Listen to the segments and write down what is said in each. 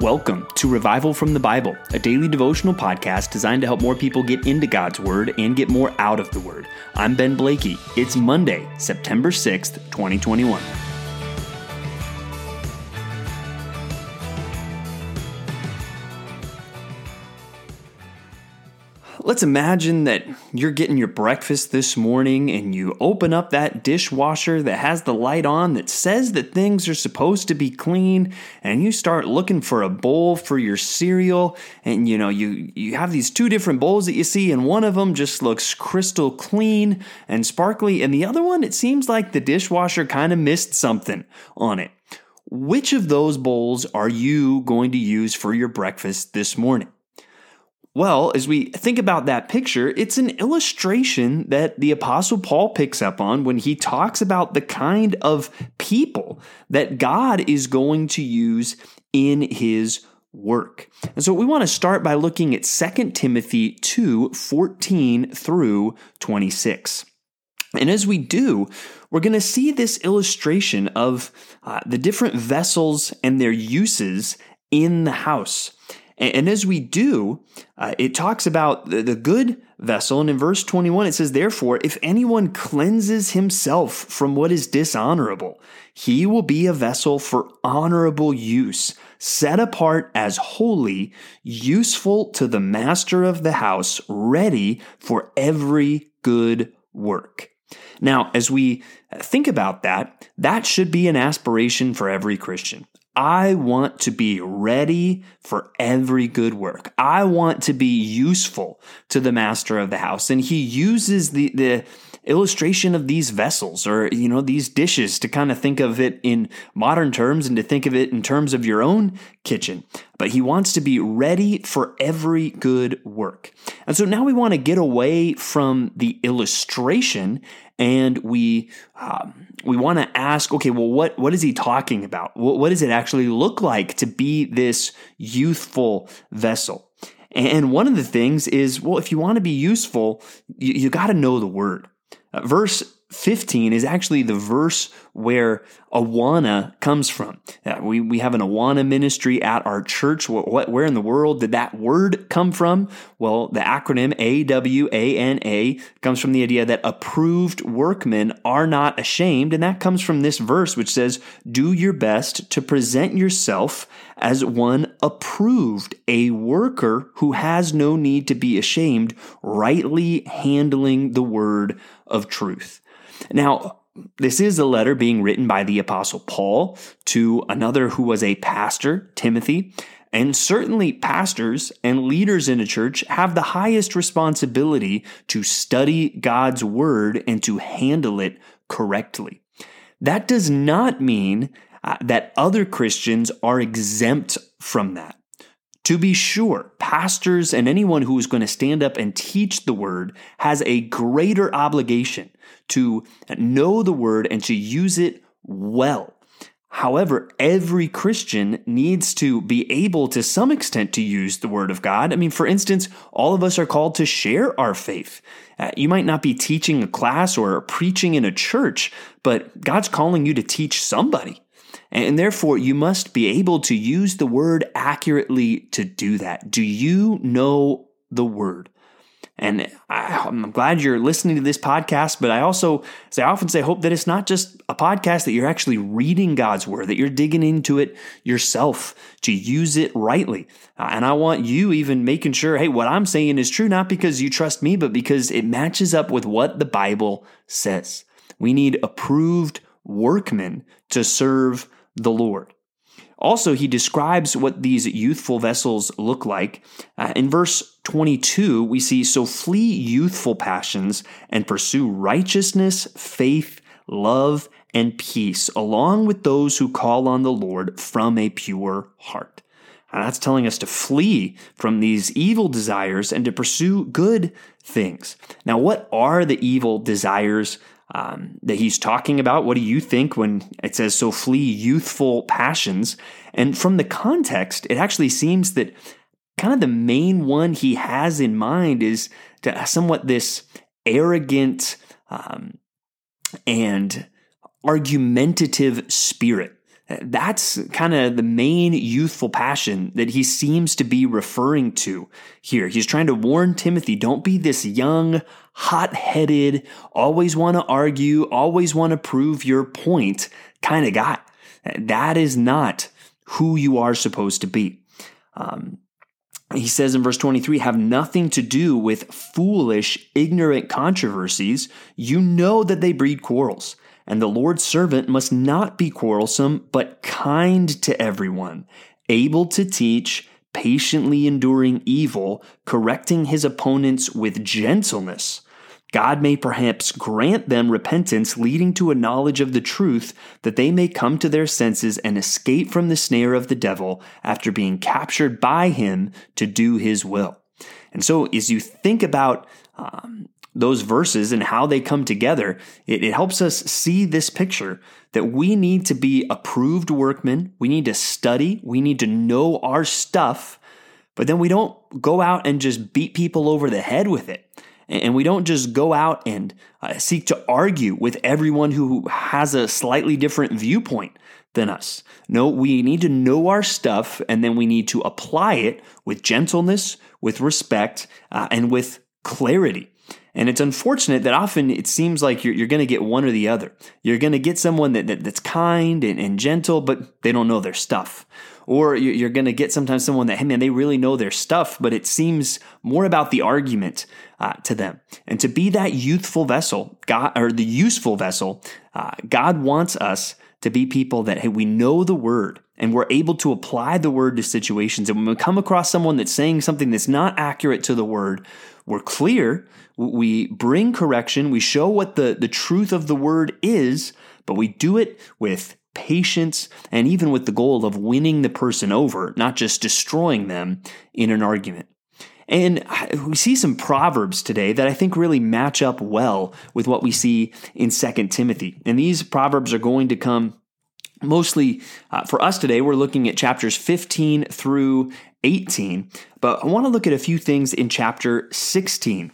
Welcome to Revival from the Bible, a daily devotional podcast designed to help more people get into God's Word and get more out of the Word. I'm Ben Blakey. It's Monday, September 6th, 2021. Let's imagine that you're getting your breakfast this morning and you open up that dishwasher that has the light on that says that things are supposed to be clean and you start looking for a bowl for your cereal and you know you you have these two different bowls that you see and one of them just looks crystal clean and sparkly and the other one it seems like the dishwasher kind of missed something on it. Which of those bowls are you going to use for your breakfast this morning? Well, as we think about that picture, it's an illustration that the Apostle Paul picks up on when he talks about the kind of people that God is going to use in his work. And so we want to start by looking at 2 Timothy 2 14 through 26. And as we do, we're going to see this illustration of uh, the different vessels and their uses in the house. And, as we do, uh, it talks about the, the good vessel. And in verse 21, it says, Therefore, if anyone cleanses himself from what is dishonorable, he will be a vessel for honorable use, set apart as holy, useful to the master of the house, ready for every good work. Now, as we think about that, that should be an aspiration for every Christian. I want to be ready for every good work. I want to be useful to the master of the house. And he uses the, the illustration of these vessels or, you know, these dishes to kind of think of it in modern terms and to think of it in terms of your own kitchen. But he wants to be ready for every good work. And so now we want to get away from the illustration and we um, we want to ask, okay, well, what what is he talking about? What, what does it actually look like to be this youthful vessel? And one of the things is, well, if you want to be useful, you, you got to know the word. Uh, verse 15 is actually the verse where Awana comes from. We, we have an Awana ministry at our church. What, where in the world did that word come from? Well, the acronym AWANA comes from the idea that approved workmen are not ashamed. And that comes from this verse, which says, Do your best to present yourself as one approved, a worker who has no need to be ashamed, rightly handling the word of truth. Now, this is a letter being written by the Apostle Paul to another who was a pastor, Timothy. And certainly, pastors and leaders in a church have the highest responsibility to study God's word and to handle it correctly. That does not mean uh, that other Christians are exempt from that. To be sure, pastors and anyone who is going to stand up and teach the word has a greater obligation to know the word and to use it well. However, every Christian needs to be able to some extent to use the Word of God. I mean, for instance, all of us are called to share our faith. Uh, you might not be teaching a class or preaching in a church, but God's calling you to teach somebody. And therefore, you must be able to use the Word accurately to do that. Do you know the Word? And I, am glad you're listening to this podcast, but I also, as I often say, hope that it's not just a podcast that you're actually reading God's word, that you're digging into it yourself to use it rightly. Uh, and I want you even making sure, hey, what I'm saying is true, not because you trust me, but because it matches up with what the Bible says. We need approved workmen to serve the Lord. Also, he describes what these youthful vessels look like. Uh, in verse 22, we see So flee youthful passions and pursue righteousness, faith, love, and peace, along with those who call on the Lord from a pure heart. And that's telling us to flee from these evil desires and to pursue good things. Now, what are the evil desires um, that he's talking about. What do you think when it says, so flee youthful passions? And from the context, it actually seems that kind of the main one he has in mind is somewhat this arrogant um, and argumentative spirit That's kind of the main youthful passion that he seems to be referring to here. He's trying to warn Timothy don't be this young, hot headed, always want to argue, always want to prove your point kind of guy. That is not who you are supposed to be. Um, he says in verse 23 have nothing to do with foolish, ignorant controversies. You know that they breed quarrels. And the Lord's servant must not be quarrelsome, but kind to everyone, able to teach, patiently enduring evil, correcting his opponents with gentleness. God may perhaps grant them repentance leading to a knowledge of the truth that they may come to their senses and escape from the snare of the devil after being captured by him to do his will. And so, as you think about um, those verses and how they come together, it, it helps us see this picture that we need to be approved workmen. We need to study. We need to know our stuff, but then we don't go out and just beat people over the head with it. And we don't just go out and uh, seek to argue with everyone who has a slightly different viewpoint than us. No, we need to know our stuff and then we need to apply it with gentleness, with respect, uh, and with clarity. And it's unfortunate that often it seems like you're, you're going to get one or the other. You're going to get someone that, that that's kind and, and, gentle, but they don't know their stuff. Or you're going to get sometimes someone that, hey man, they really know their stuff, but it seems more about the argument uh, to them. And to be that youthful vessel, God, or the useful vessel, uh, God wants us to be people that, hey, we know the word and we're able to apply the word to situations. And when we come across someone that's saying something that's not accurate to the word, we're clear, we bring correction, we show what the, the truth of the word is, but we do it with patience and even with the goal of winning the person over, not just destroying them in an argument. And we see some proverbs today that I think really match up well with what we see in 2 Timothy. And these proverbs are going to come mostly uh, for us today. We're looking at chapters 15 through 18, but I want to look at a few things in chapter 16.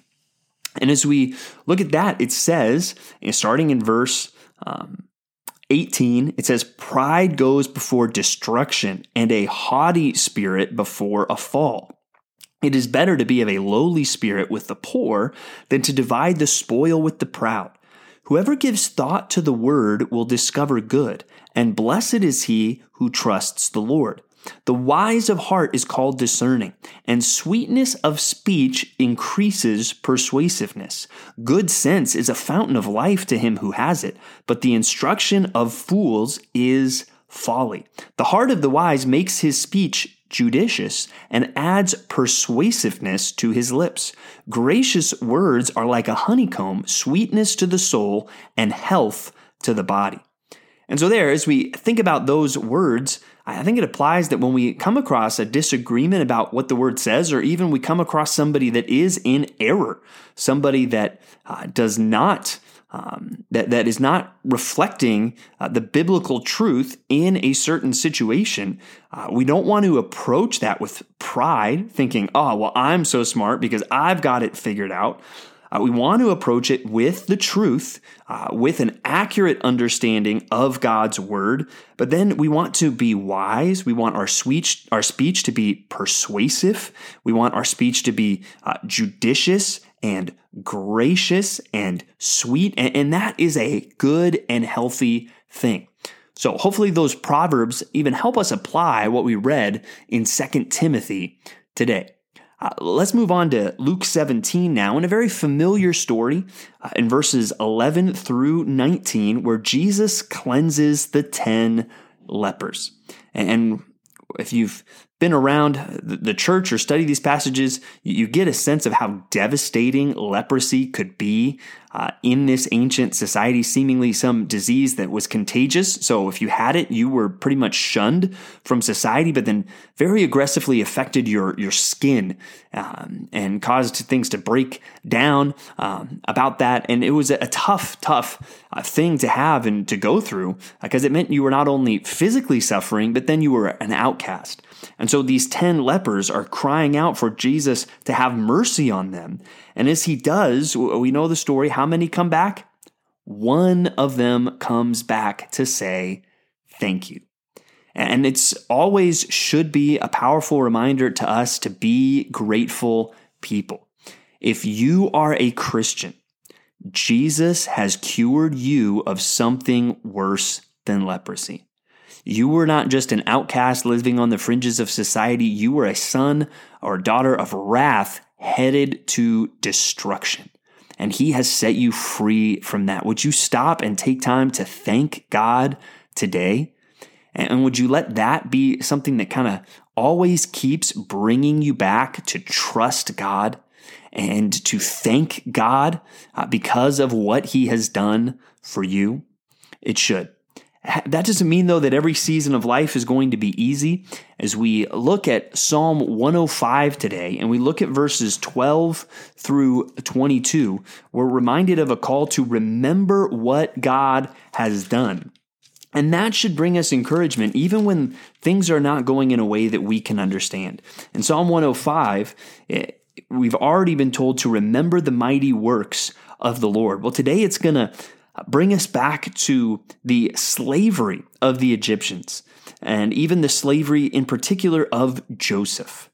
And as we look at that, it says, starting in verse um, 18, it says, Pride goes before destruction, and a haughty spirit before a fall. It is better to be of a lowly spirit with the poor than to divide the spoil with the proud. Whoever gives thought to the word will discover good, and blessed is he who trusts the Lord. The wise of heart is called discerning, and sweetness of speech increases persuasiveness. Good sense is a fountain of life to him who has it, but the instruction of fools is folly. The heart of the wise makes his speech judicious and adds persuasiveness to his lips. Gracious words are like a honeycomb, sweetness to the soul and health to the body. And so, there, as we think about those words, I think it applies that when we come across a disagreement about what the word says, or even we come across somebody that is in error, somebody that uh, does not. Um, that, that is not reflecting uh, the biblical truth in a certain situation. Uh, we don't want to approach that with pride, thinking, oh, well, I'm so smart because I've got it figured out. Uh, we want to approach it with the truth, uh, with an accurate understanding of God's word. But then we want to be wise. We want our speech, our speech to be persuasive. We want our speech to be uh, judicious and gracious and sweet. And, and that is a good and healthy thing. So hopefully those proverbs even help us apply what we read in 2 Timothy today. Uh, let's move on to Luke 17 now, in a very familiar story uh, in verses 11 through 19, where Jesus cleanses the 10 lepers. And if you've been around the church or study these passages, you get a sense of how devastating leprosy could be uh, in this ancient society, seemingly some disease that was contagious. So if you had it, you were pretty much shunned from society, but then very aggressively affected your, your skin um, and caused things to break down um, about that. And it was a tough, tough uh, thing to have and to go through because it meant you were not only physically suffering, but then you were an outcast. And so these 10 lepers are crying out for Jesus to have mercy on them. And as he does, we know the story. How many come back? One of them comes back to say, Thank you. And it's always should be a powerful reminder to us to be grateful people. If you are a Christian, Jesus has cured you of something worse than leprosy. You were not just an outcast living on the fringes of society, you were a son or daughter of wrath headed to destruction. And he has set you free from that. Would you stop and take time to thank God today? And would you let that be something that kind of always keeps bringing you back to trust God and to thank God uh, because of what He has done for you? It should. That doesn't mean, though, that every season of life is going to be easy. As we look at Psalm 105 today and we look at verses 12 through 22, we're reminded of a call to remember what God has done. And that should bring us encouragement even when things are not going in a way that we can understand. In Psalm 105, eh, we've already been told to remember the mighty works of the Lord. Well, today it's going to bring us back to the slavery of the Egyptians and even the slavery in particular of Joseph.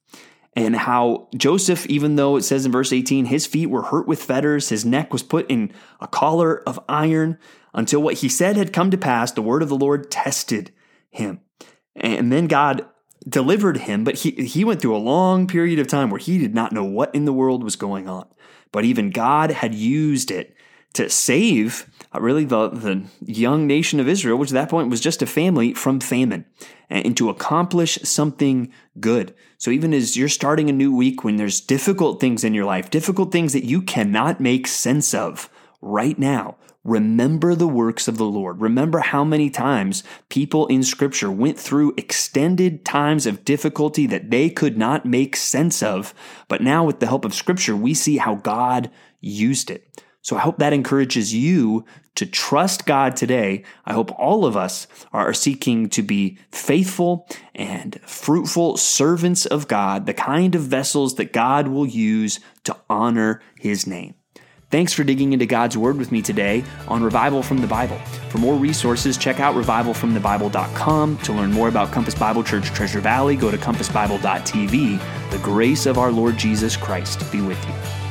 And how Joseph, even though it says in verse 18, his feet were hurt with fetters, his neck was put in a collar of iron, until what he said had come to pass, the word of the Lord tested him. And then God delivered him, but he, he went through a long period of time where he did not know what in the world was going on. But even God had used it to save uh, really the, the young nation of Israel, which at that point was just a family, from famine and to accomplish something good. So even as you're starting a new week when there's difficult things in your life, difficult things that you cannot make sense of right now, Remember the works of the Lord. Remember how many times people in Scripture went through extended times of difficulty that they could not make sense of. But now, with the help of Scripture, we see how God used it. So I hope that encourages you to trust God today. I hope all of us are seeking to be faithful and fruitful servants of God, the kind of vessels that God will use to honor his name. Thanks for digging into God's Word with me today on Revival from the Bible. For more resources, check out revivalfromthebible.com. To learn more about Compass Bible Church Treasure Valley, go to compassbible.tv. The grace of our Lord Jesus Christ be with you.